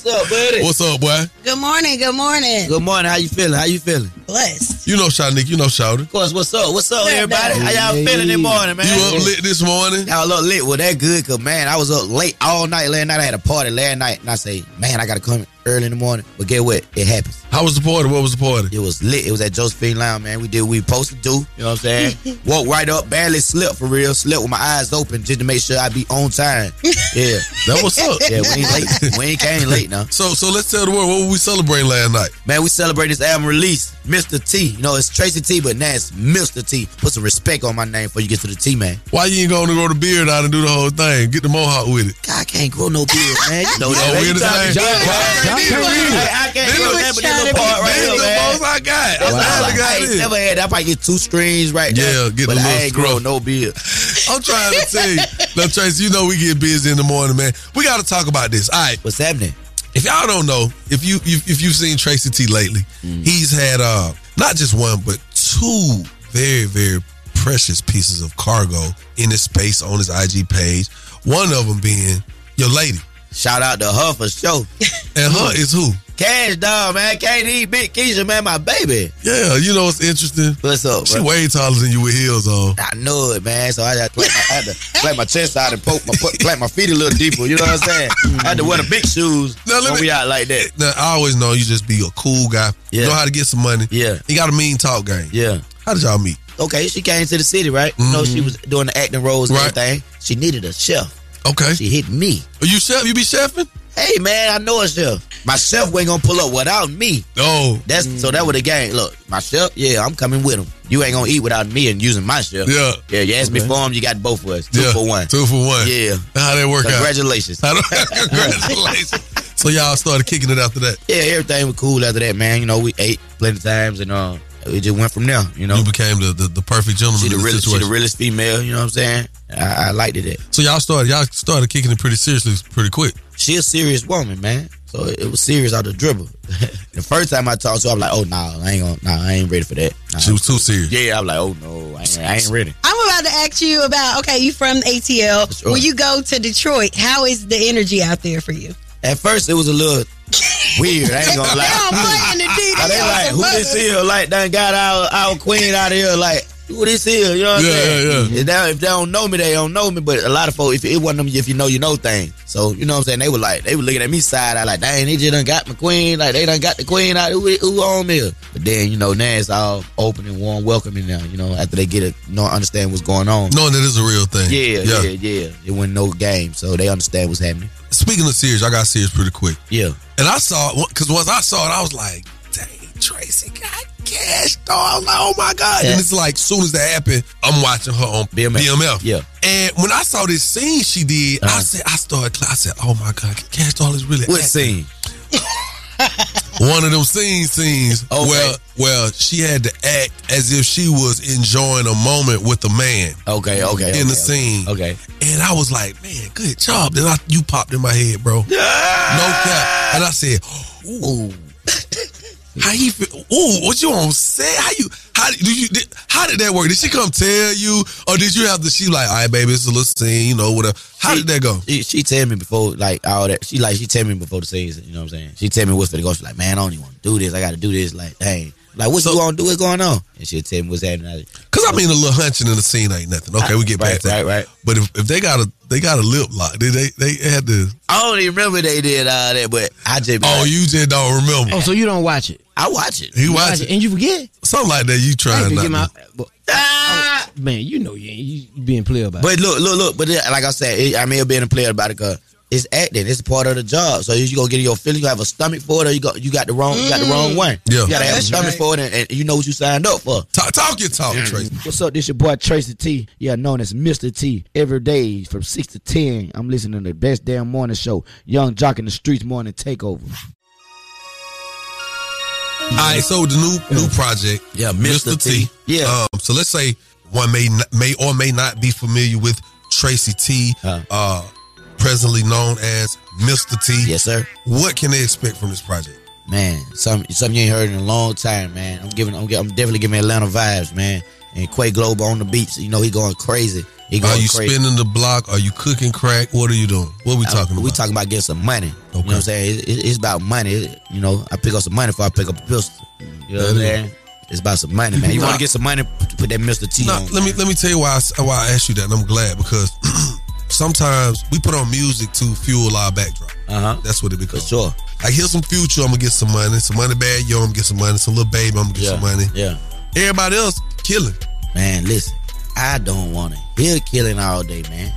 What's up, buddy? What's up, boy? Good morning, good morning. Good morning. How you feeling? How you feeling? Blessed. You know Shanika, you know Shawty. Of course. What's up? What's up, Yeah, everybody? no. How y'all feeling this morning, man? You up lit this morning? Y'all look lit. Well, that good, cause man, I was up late all night last night. I had a party last night, and I say, man, I gotta come early in the morning. But get what? It happens. How was the party? What was the party? It was lit. It was at Josephine Lounge, man. We did what we supposed to do. You know what I'm saying? Woke right up, barely slept for real. Slept with my eyes open just to make sure I be on time. Yeah. That what's up. Yeah, we ain't late. We ain't came late now. So so let's tell the world what were we celebrating last night? Man, we celebrate this album release, Mr. T. You know, it's Tracy T, but now it's Mr. T. Put some respect on my name before you get to the T, man. Why you ain't going to grow the beard out and do the whole thing? Get the mohawk with it. I can't grow no beard, man. You know that. We in the same- John, John read it. I can't grow that, but this little part right big, here, the most I got. That's all I, Look I ain't never had that. I probably get two strings right there. Yeah, get I little ain't grow no beard. I'm trying to tell you. Now, Tracy, you know we get busy in the morning, man. We got to talk about this. All right. What's happening? If y'all don't know, if you if, if you've seen Tracy T lately, Mm. he's had uh not just one but two very very precious pieces of cargo in his space on his IG page. One of them being your lady, Shout out to her for sure. and her is who? Kash Doll, man. KD, Big Keisha, man, my baby. Yeah, you know what's interesting? What's up, She bro? way taller than you with heels on. I know it, man. So I had to plant my, I had to my chest out and poke my put, plant my feet a little deeper. You know what I'm saying? I had to wear the big shoes Now, when me- we out like that. Now, I always know you just be a cool guy. You Yeah. know how to get some money. Yeah. You got a mean talk game. Yeah. How did y'all meet? Okay, she came to the city, right? You know, she mm-hmm. was doing the acting roles and Right. everything. She needed a chef. Okay. She hit me. Are you chef? You be chefing? Hey man, I know a chef. My chef ain't gonna pull up without me. Oh. That's so that was a game. Look, my chef, yeah, I'm coming with him. You ain't gonna eat without me and using my chef. Yeah. Yeah, you asked me for him, you got both of us. Two Yeah, for one. Two for one. Yeah. How that work out? Congratulations. How do- Congratulations. so y'all started kicking it after that. Yeah, everything was cool after that, man. You know, we ate plenty of times and uh it just went from there, you know. You became the, the, the perfect gentleman She the in the realest, she the realest female, you know what I'm saying? I, I liked it. That. so y'all started y'all started kicking it pretty seriously pretty quick. She a serious woman, man. So it, it was serious out the dribble. the first time I talked to her, I'm like, oh no, I ain't gonna, nah, I ain't ready for that. Nah. She was too serious. Yeah, I'm like, oh no, I ain't, I ain't ready. I'm about to ask you about okay, you from ATL. Sure. When you go to Detroit, how is the energy out there for you? At first, it was a little, weird. I ain't gonna lie. They don't play in the DD Now they like who other- this is? Like done got our our queen out of here. Like who this is? You know what Yeah, I'm saying? yeah, yeah. If they, if they don't know me, they don't know me. But a lot of folks, if it wasn't them, if you know, you know thing. So you know what I'm saying? They were like, they were looking at me side. I like, dang, they just done got my queen. Like they done got the queen out. Who, who on here? But then you know now it's all open and warm, welcoming now. You know after they get it, you know, understand what's going on. Knowing that it's a real thing. Yeah, yeah, yeah, It wasn't no game, so they understand what's happening. Speaking of Sears, I got Sears pretty quick. Yeah. And I saw it because once I saw it, I was like, dang, Tracy got Kash Doll. Like, oh my God. Yeah. And it's like, soon as that happened, I'm watching her on BMF. BMF. Yeah. And when I saw this scene she did, I uh-huh. said, I started, I said, oh my God, Kash Doll is really What acting. scene? One of them scene scenes Okay. where where she had to act as if she was enjoying a moment with a man. Okay, okay. In the okay, scene. Okay. And I was like, man, good job. Then I, you popped in my head, bro. No cap. And I said, ooh. How you feel? Ooh, what you gonna say? How you? How did you? Did, how did that work? Did she come tell you, or did you have to? She like, all right, baby, it's a little scene, you know, whatever. How did that go? She, she tell me before like all that. She like she tell me before the season. You know what I'm saying? She tell me what's for the go. She's like, man, I don't even want to do this. I got to do this. Like, dang. Like, what you want to do? What's going on? And she'll tell me what's happening. Cause I mean, a little hunching in the scene ain't nothing. Okay, we get Right, back to that. right, right. But if, if they got a they got a lip lock, they they, they had to. I don't even remember they did all that, but I just. Oh, you just don't remember? Oh, so you don't watch it? I watch it. He You watch it. and you forget? Something like that. You I trying ain't not? to. my, but, oh, man, you know you ain't you being clear about it. But look, look, look. But like I said, it, I mean, being a player about it because it's acting. It's part of the job. So you gonna get your feeling. You have a stomach for it, or you got you got the wrong you got the wrong one. Yeah. you gotta have a That's stomach right. for it, and, and you know what you signed up for. Talk, talk your talk, Tracy. What's up? This your boy Tracy T. Yeah, known as Mr. T. Every day from six to ten, I'm listening to the best damn morning show, Yung Joc in the Streetz Morning Takeover. All right, so the new new project, yeah, Mr. T. Yeah. Um, so let's say one may may or may not be familiar with Tracy T, uh, presently known as Mr. T. Yes, sir. What can they expect from this project? Man, something something you ain't heard in a long time, man. I'm giving, I'm, I'm definitely giving Atlanta vibes, man. And Quay Global on the beats, you know he going crazy. He going Are you crazy. spinning the block? Are you cooking crack? What are you doing? What are we I- talking about? We talking about getting some money. You know what I'm saying? It- it- it's about money. It- you know, I pick up some money before I pick up a pistol. You know what I'm saying? It's about some money, man. You want to get some money? Put that Mr. T Now, on. let me let me tell you why I, why I asked you that, and I'm glad because sometimes we put on music to fuel our backdrop. Uh huh. That's what it becomes. sure. Like here's some future, I'm gonna get some money. Some money bad, yo, I'm gonna get some money. Some little baby, I'm gonna get Yeah. some money. Yeah. Everybody else killing. Man, listen, I don't want to hear killing all day, man.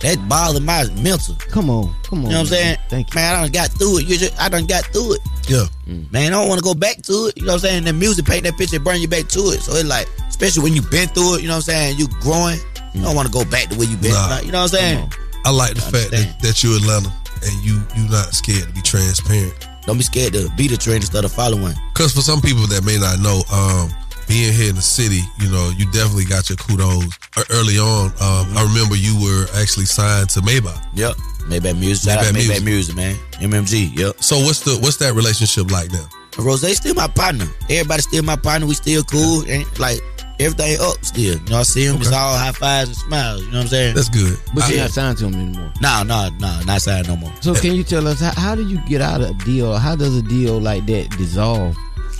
That bothers my mental. Come on, come on. You know what I'm saying? Thank you. Man, I done got through it. You just, I done got through it. Yeah. Man, I don't want to go back to it. You know what I'm saying? The music paint that picture, bring you back to it. So it's like, especially when you've been through it, you know what I'm saying? You growing. You don't want to go back to where you been. Nah. You know what I'm saying? I like the fact that, that you're Atlanta and you you not scared to be transparent. Don't be scared to be the trend instead of following. Because for some people that may not know, um, being here in the city, you know, you definitely got your kudos E- early on. Um, I remember you were actually signed to Maybach. Yep. Maybach Music. Shout out Maybach Music, man. MMG. Yep. So what's the what's that relationship like now? Ross still my partner. Everybody still my partner. We still cool. And like everything up still. You know, I see him. It's all high fives and smiles. You know what I'm saying? That's good. But you're Yeah. not signed to him anymore. No, no, no, not signed no more. So can you tell us how, how do you get out of a deal? How does a deal like that dissolve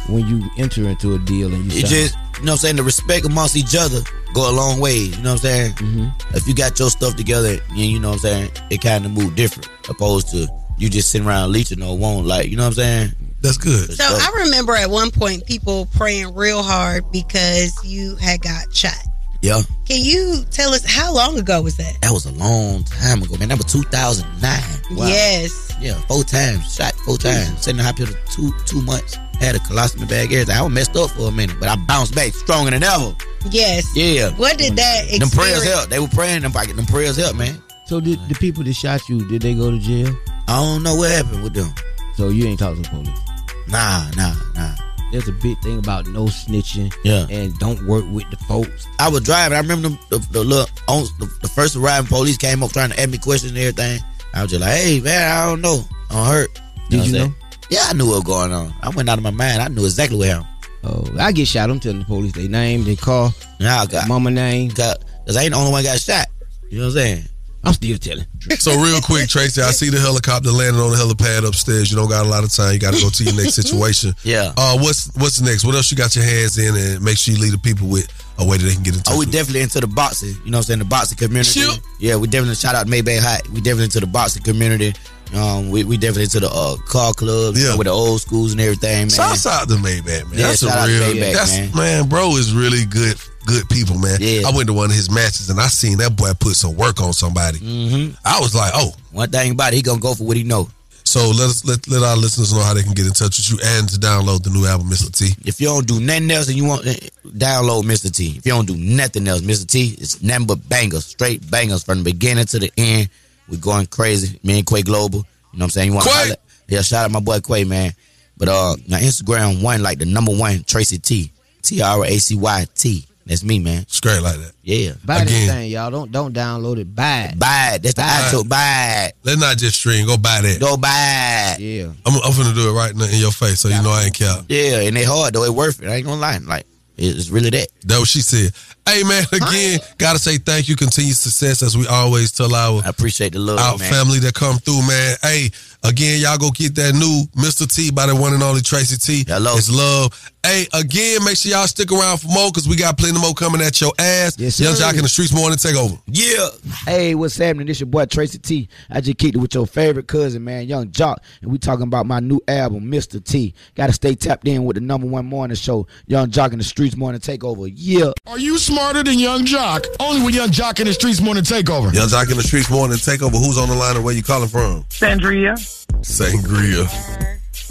when you enter into a deal and you It sign? just, you know what I'm saying, the respect amongst each other go a long way. You know what I'm saying? Mm-hmm. If you got your stuff together, you you know what I'm saying, it kind of move different opposed to you just sitting around leeching or won't. Like, you know what I'm saying? That's good. So I remember at one point people praying real hard because you had got shot. Yeah. Can you tell us how long ago was that? That was a long time ago, man. That was 2009. Wow. Yes. Yeah, four times. Shot four times. Sitting in the hospital two two months. Had a colostomy bag, everything. I was messed up for a minute, but I bounced back stronger than ever. Yes. Yeah. What did that Them prayers help. They were praying. Them, them prayers help, man. So did the people that shot you, did they go to jail? I don't know what happened with them. So you ain't talking to the police? Nah, nah, nah. There's a big thing about no snitching. Yeah. And don't work with the folks. I was driving. I remember them, the, the look on the, the first arriving police came up trying to ask me questions and everything. I was just like, "Hey man, I don't know. I'm hurt." Did what you know? Yeah, I knew what was going on. I went out of my mind. I knew exactly what happened. Oh, I get shot. I'm telling the police their name, their car, Yeah, I got mama name. got because I ain't the only one got shot. You know what I'm saying? I'm still telling. So real quick, Tracy, I see the helicopter landing on the helipad upstairs. You don't got a lot of time. You got to go to your next situation. Yeah. Uh, what's what's next? What else you got your hands in, and make sure you lead the people with a way that they can get in touch. Oh, we definitely into the boxing. You know what I'm saying? The boxing community. Sure. Yeah, we definitely shout out Maybach Hot. We definitely into the boxing community. Um, we, we definitely into the uh, car clubs, you know, with the old schools and everything, man. Shouts out to Maybach, man. Yeah, that's a shout to real. Maybach, that's man. bro is really good. Good people, man. Yeah. I went to one of his matches and I seen that boy put some work on somebody. Mm-hmm. I was like, oh. One thing about it, he gonna go for what he know. So let us let, let our listeners know how they can get in touch with you and to download the new album, Mr. T. If you don't do nothing else and you want eh, download Mr. T. If you don't do nothing else, Mr. T, it's nothing but bangers, straight bangers from the beginning to the end. We're going crazy. Me and Quay Global. You know what I'm saying? You want Quay? to Yeah, shout out my boy Quay, man. But uh my Instagram one like the number one, Tracy T. T R A C Y T. That's me, man. Straight like that. Yeah. Buy this thing, y'all. Don't don't download it. Buy it. Buy it. That's the Buy it. actual buy it. Let's not just stream. Go buy that. Go buy it. Yeah. I'm, I'm finna do it right now in your face so you know I ain't cap. Yeah, and they hard though. It worth it. I ain't gonna lie. Like it's really that. That what she said. Hey man, again, gotta say thank you. Continued success as we always tell our I appreciate the love, our man. family that come through, man. Hey, again, y'all go get that new Mr. T by the one and only Tracy T. Hello. It's love. Hey, again, make sure y'all stick around for more because we got plenty more coming at your ass. Yes, Yung. Joc in the Streetz morning take over. Yeah. Hey, what's happening? This your boy Tracy T. I just kicked it with your favorite cousin, man, Yung Joc, and we talking about my new album, Mr. T. Got to stay tapped in with the number one morning show, Yung Joc in the Streetz Morning Takeover. Yeah. Are you smarter than Yung Joc? Only with Yung Joc in the Streetz Morning Takeover. Yung Joc in the Streetz morning take over. Who's on the line and where you calling from? Sandria. Sangria.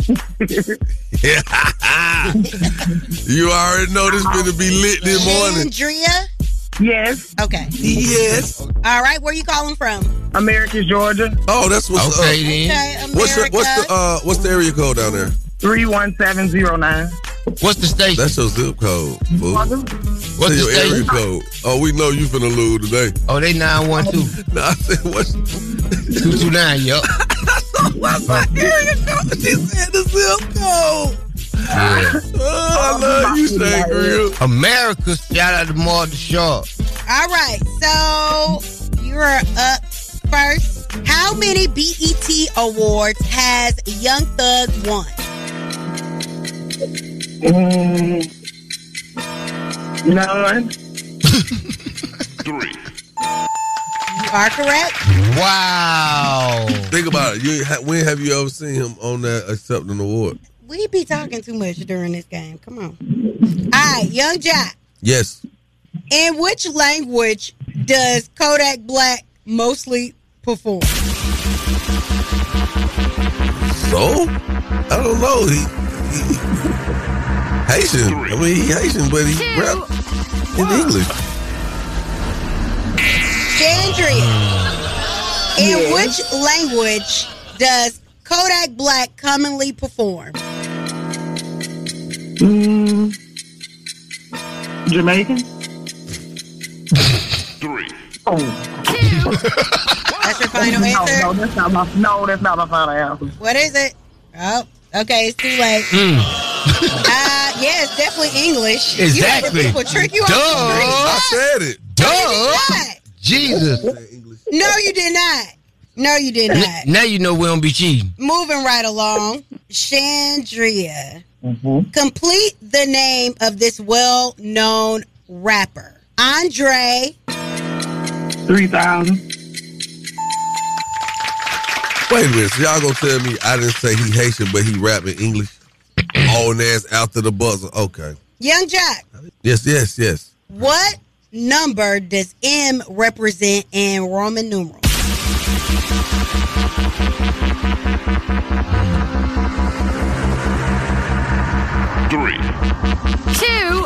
you already know this been to be lit this morning. Sangria? Yes. Okay. Yes. All right, where you calling from? Americus, Georgia. Oh, that's what's Okay, up. then. What's the what's the uh what's the area code down there? 31709. What's the station? That's your zip code. Fool. What's the your area code. Oh, we know you finna lose today. Oh, they 912. no, I said what's 229, yup. what's my area code? She said the zip code. Yeah. Oh, I love you, Sangria. Americus, shout out to Martha Sharp. All right, so you're up first. How many BET awards has Young Thug won? Mm, none. Three. You are correct. Wow. Think about it. You when have you ever seen him on that accepting award? We be talking too much during this game. Come on. All right, Young Jack. Yes. In which language does Kodak Black mostly perform? So I don't know. He, he Haitian. I mean, he Haitian, but he rap in English. Chandria. In which language does Kodak Black commonly perform? Mm, Jamaican. Three. Oh. That's your final no, answer? No, that's not my. No, that's not my final answer. What is it? Oh, okay, it's too late. Hmm. Uh, yeah, it's definitely English. You had the Exactly. people trick you off Duh. the street. I said it. Duh. Jesus. No, you did not. No, you did not. Now you know we don't be cheating. Moving right along, Chandria. Complete the name of this well-known rapper. Andre. Three thousand. Wait a minute. So y'all gonna tell me I didn't say he Haitian, but he rap in English? All ass after the buzzer. Okay. Young Jack. Yes, yes, yes. What number does M represent in Roman numerals? Three. Two.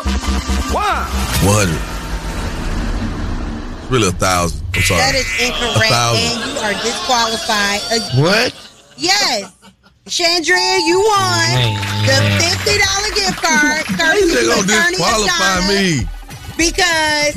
One. One hundred. It's really a thousand. I'm sorry. That is A incorrect, thousand. and you are disqualified. Ag- What? Yes. Chandria, you won the fifty dollar gift card. How you gonna disqualify me? Because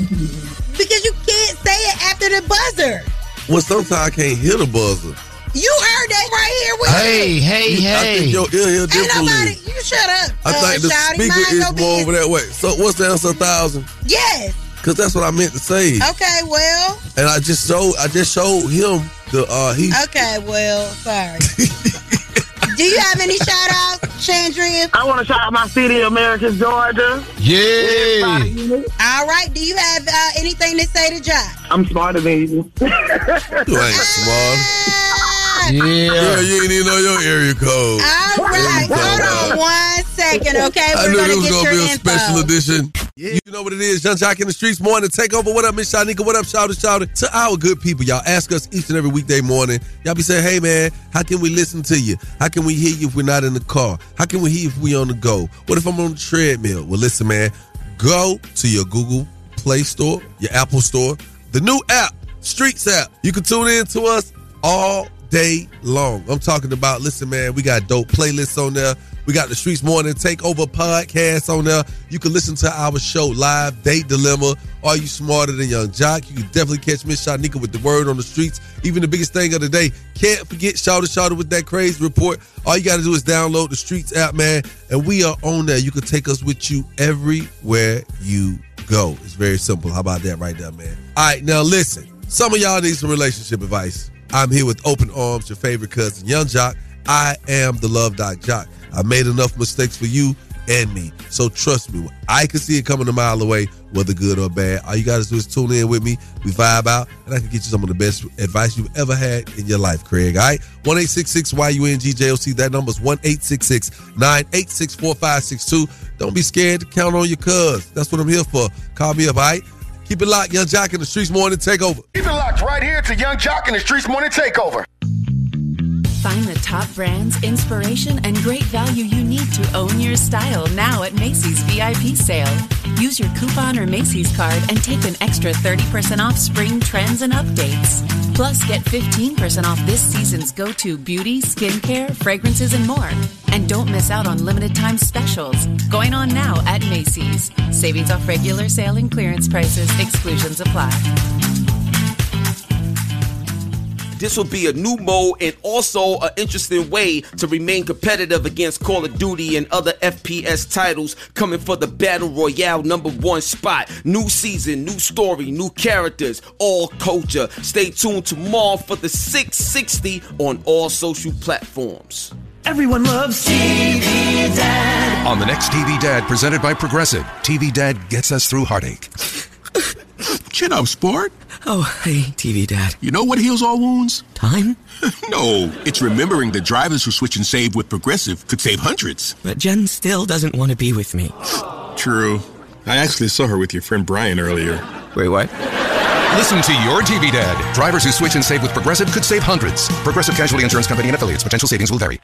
because you can't say it after the buzzer. Well, sometimes I can't hear the buzzer. You heard that right here with Hey, me. hey, I hey. think your ear hear Ain't nobody. You shut up. I uh, think the Shawty. speaker is your more over that way. So what's the answer? A thousand. Yes. Cause that's what I meant to say. Okay, well, And I just showed I just showed him the uh he okay, well, sorry. Do you have any shout outs, Chandria? I want to shout out my city, Americus, Georgia. Yeah. All right. Do you have uh, anything to say to Joc? I'm smarter than you. You ain't smart. Yeah. Yeah, you ain't even know your area code. All right. Hold on one second, okay? I We're knew going this to was gonna be a info. special edition. Yeah. You know what it is, Yung Joc in the Streetz morning. Take over. What up, Miss Shanika? What up, Shawty, Shawty. To our good people, y'all ask us each and every weekday morning. Y'all be saying, hey man, how can we listen to you? How can we hear you if we're not in the car? How can we hear you if we're on the go? What if I'm on the treadmill? Well, listen, man, go to your Google Play Store, your Apple Store, the new app, Streetz app. You can tune in to us all day long. I'm talking about, listen, man, we got dope playlists on there. We got the Streetz Morning Takeover podcast on there. You can listen to our show live, Date Dilemma. Are you smarter than Yung Joc? You can definitely catch Miss Shanika with the word on the streets. Even the biggest thing of the day. Can't forget Shawty Shawty with that crazy report. All you got to do is download the Streetz app, man. And we are on there. You can take us with you everywhere you go. It's very simple. How about that right there, man? All right, now listen. Some of y'all need some relationship advice. I'm here with Open Arms, your favorite cousin, Yung Joc. I am the Love Doc Joc. I made enough mistakes for you and me. So trust me, I can see it coming a mile away, whether good or bad. All you gotta do is tune in with me. We vibe out, and I can get you some of the best advice you've ever had in your life, Craig. All right? 1 YUNGJOC. That number's 1 986 4562. Don't be scared to count on your cuz. That's what I'm here for. Call me up, all right? Keep it locked, Yung Joc in the Streetz morning takeover. Keep it locked right here to Yung Joc in the Streetz Morning Takeover. Find the top brands, inspiration, and great value you need to own your style now at Macy's VIP sale. Use your coupon or Macy's card and take an extra 30% off spring trends and updates. Plus, get 15% off this season's go to beauty, skincare, fragrances, and more. And don't miss out on limited time specials going on now at Macy's. Savings off regular sale and clearance prices, exclusions apply. This will be a new mode and also an interesting way to remain competitive against Call of Duty and other FPS titles coming for the Battle Royale number one spot. New season, new story, new characters, all culture. Stay tuned tomorrow for the 660 on all social platforms. Everyone loves TV Dad. On the next TV Dad presented by Progressive, TV Dad gets us through heartache. Chin up, sport. Oh, hey, TV Dad. You know what heals all wounds? Time? no, it's remembering that drivers who switch and save with Progressive could save hundreds. But Jen still doesn't want to be with me. True. I actually saw her with your friend Brian earlier. Wait, what? Listen to your TV Dad. Drivers who switch and save with Progressive could save hundreds. Progressive Casualty Insurance Company and affiliates. Potential savings will vary.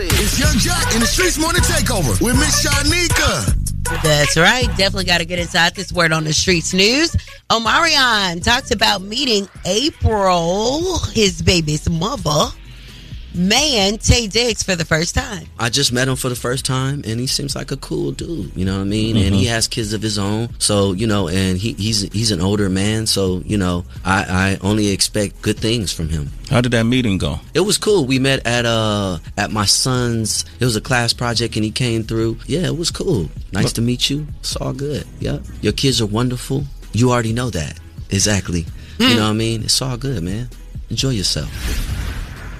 It's Yung Joc in the Streetz Morning Takeover with Miss Shanika. That's right. Definitely got to get inside this word on the streets news. Omarion talks about meeting April, his baby's mother, man, Taye Diggs for the first time. I just met him for the first time, and he seems like a cool dude. You know what I mean? And he has kids of his own, so you know, and he, he's he's an older man, so you know, I, I only expect good things from him. How did that meeting go? It was cool. We met at uh at my son's. It was a class project, and he came through. Yeah, it was cool. Nice to meet you. It's all good. Yep. Your kids are wonderful. You already know that. Exactly. You know what I mean? It's all good, man. Enjoy yourself.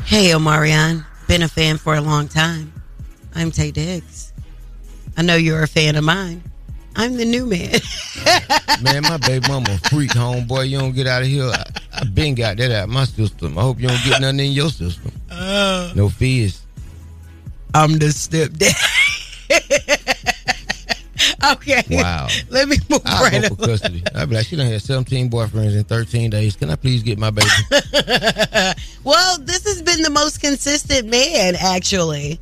Hey, Omarion. Been a fan for a long time. I'm Taye Diggs. I know you're a fan of mine. I'm the new man. Man, my baby mama a freak, homeboy. You don't get out of here. I, I been got that out of my system. I hope you don't get nothing in your system. Uh, No fears. I'm the stepdad. okay. Wow. Let me move I'll right go for along. custody. I'd be like, she done had 17 boyfriends in 13 days. Can I please get my baby? well, this has been the most consistent man, actually.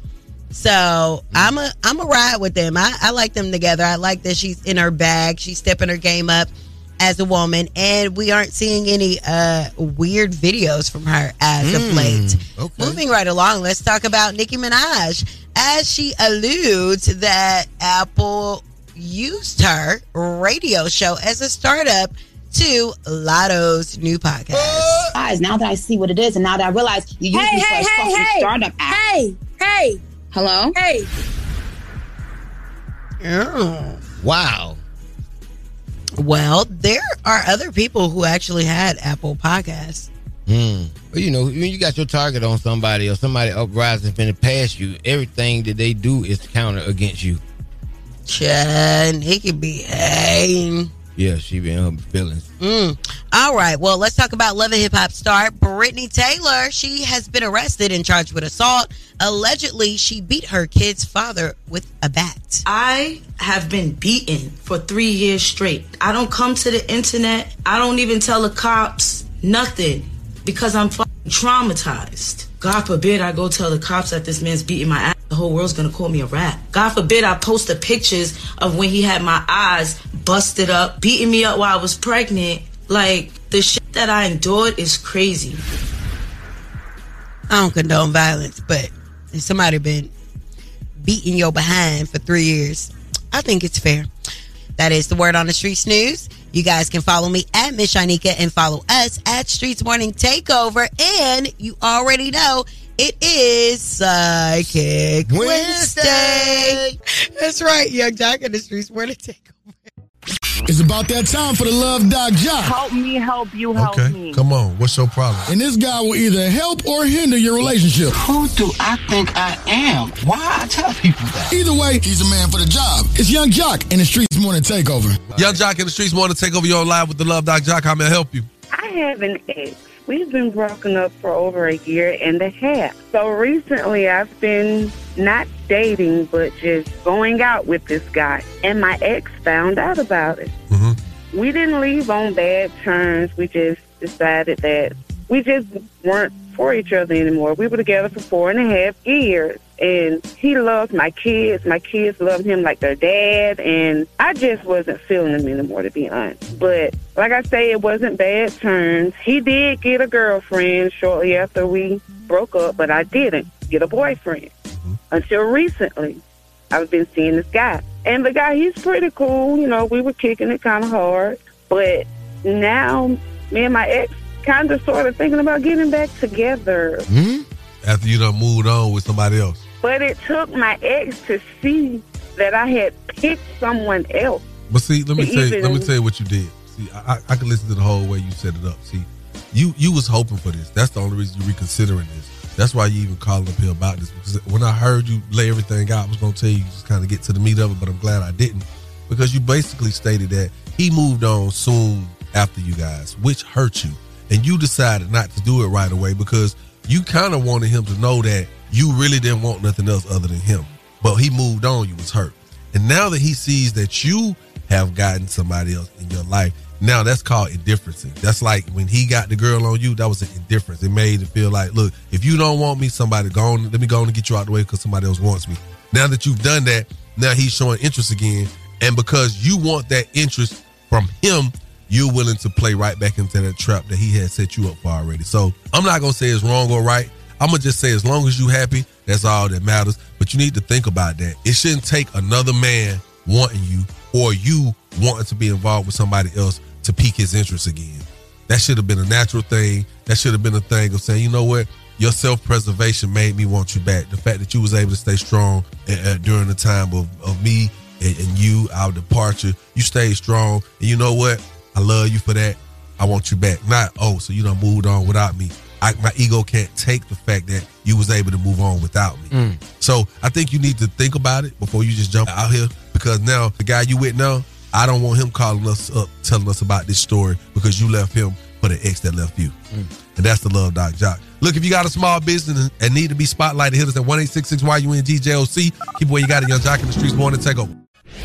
So I'm a I'm a ride with them. I, I like them together. I like that she's in her bag. She's stepping her game up as a woman, and we aren't seeing any uh, weird videos from her as of Mm, late. okay. Moving right along, let's talk about Nicki Minaj as she alludes that Apple used her radio show as a startup to Latto's new podcast. Guys, now that I see what it is, and now that I realize you use Hey, me for hey, a hey, hey. startup app. Hey, hey. Hello? Hey. Wow. Well, there are other people who actually had Apple Podcasts. Hmm. Well, you know, when you got your target on somebody or somebody uprising finna pass you, everything that they do is counter against you. Chad, he could be hang. Yeah, she be in her feelings. Mm. All right. Well, let's talk about Love and Hip Hop star Brittany Taylor. She has been arrested and charged with assault. Allegedly, she beat her kid's father with a bat. I have been beaten for three years straight. I don't come to the internet. I don't even tell the cops nothing because I'm fucking traumatized. God forbid I go tell the cops that this man's beating my ass. The whole world's gonna call me a rat. God forbid I post the pictures of when he had my eyes busted up, beating me up while I was pregnant. Like, the shit that I endured is crazy. I don't condone violence, but if somebody been beating your behind for three years, I think it's fair. That is the word on the streets news. You guys can follow me at Miss Shanika and follow us at Streetz Morning Takeover. And you already know it is Psychic Wednesday. That's right, Yung Joc and the Streetz take over. It's about that time for the Love Doc Joc. Help me, help you, help Okay, me. Come on, what's your problem? And this guy will either help or hinder your relationship. Who do I think I am? Why I tell people that? Either way, he's a man for the job. It's Yung Joc in the Streetz Morning Takeover. Yung Joc in the Streetz want to take over your live with the Love Doc Joc. How may I help you? I have an ex. We've been broken up for over a year and a half. So recently I've been not dating, but just going out with this guy. And my ex found out about it. Mm-hmm. We didn't leave on bad terms. We just decided that we just weren't for each other anymore. We were together for four and a half years. And he loved my kids. My kids loved him like their dad. And I just wasn't feeling him anymore, to be honest. But like I say, it wasn't bad terms. He did get a girlfriend shortly after we broke up, but I didn't get a boyfriend until recently. I've been seeing this guy. And the guy, he's pretty cool. You know, we were kicking it kind of hard. But now, me and my ex kind of sort of thinking about getting back together. Hmm? After you done moved on with somebody else. But it took my ex to see that I had picked someone else. But see, let me tell you, even- let me tell you what you did. See, I, I, I can listen to the whole way you set it up. See, you you was hoping for this. That's the only reason you're reconsidering this. That's why you even calling up here about this. Because when I heard you lay everything out, I was gonna tell you just kind of get to the meat of it, but I'm glad I didn't. Because you basically stated that he moved on soon after you guys, which hurt you. And you decided not to do it right away because you kind of wanted him to know that you really didn't want nothing else other than him. But he moved on, you was hurt. And now that he sees that you have gotten somebody else in your life. Now that's called indifference. That's like when he got the girl on you, that was an indifference. It made it feel like, look, if you don't want me, somebody go on, let me go on and get you out the way because somebody else wants me. Now that you've done that, now he's showing interest again. And because you want that interest from him, you're willing to play right back into that trap that he had set you up for already. So I'm not gonna say it's wrong or right. I'm gonna just say as long as you happy, that's all that matters. But you need to think about that. It shouldn't take another man wanting you or you wanting to be involved with somebody else to pique his interest again. That should have been a natural thing. That should have been a thing of saying, you know what, your self preservation made me want you back. The fact that you was able to stay strong uh, uh, during the time of, of me and, and you, our departure, you stayed strong. And you know what, I love you for that. I want you back. Not oh, so you done moved on without me. I, my ego can't take the fact that you was able to move on without me. Mm. So I think you need to think about it before you just jump out here because now the guy you with now, I don't want him calling us up telling us about this story because you left him for the ex that left you. And that's the love doc Joc. Look, if you got a small business and- need to be spotlighted, hit us at 1 YUNGJOC. Keep where you got it, Yung Joc in the Streetz morning take over.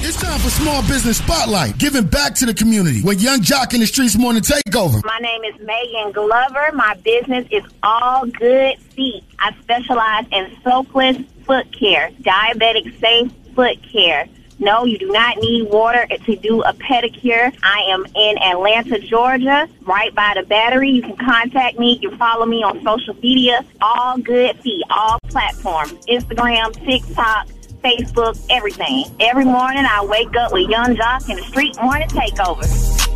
It's time for Small Business Spotlight, giving back to the community with Yung Joc in the Streetz Morning Takeover. My name is Megan Glover. My business is All Good Feet. I specialize in soapless foot care, diabetic safe foot care. No, you do not need water to do a pedicure. I am in Atlanta, Georgia, right by the battery. You can contact me. You can follow me on social media. All Good Feet, all platforms Instagram, TikTok, Facebook, everything. Every morning I wake up with Yung Joc in the Street Morning Takeover.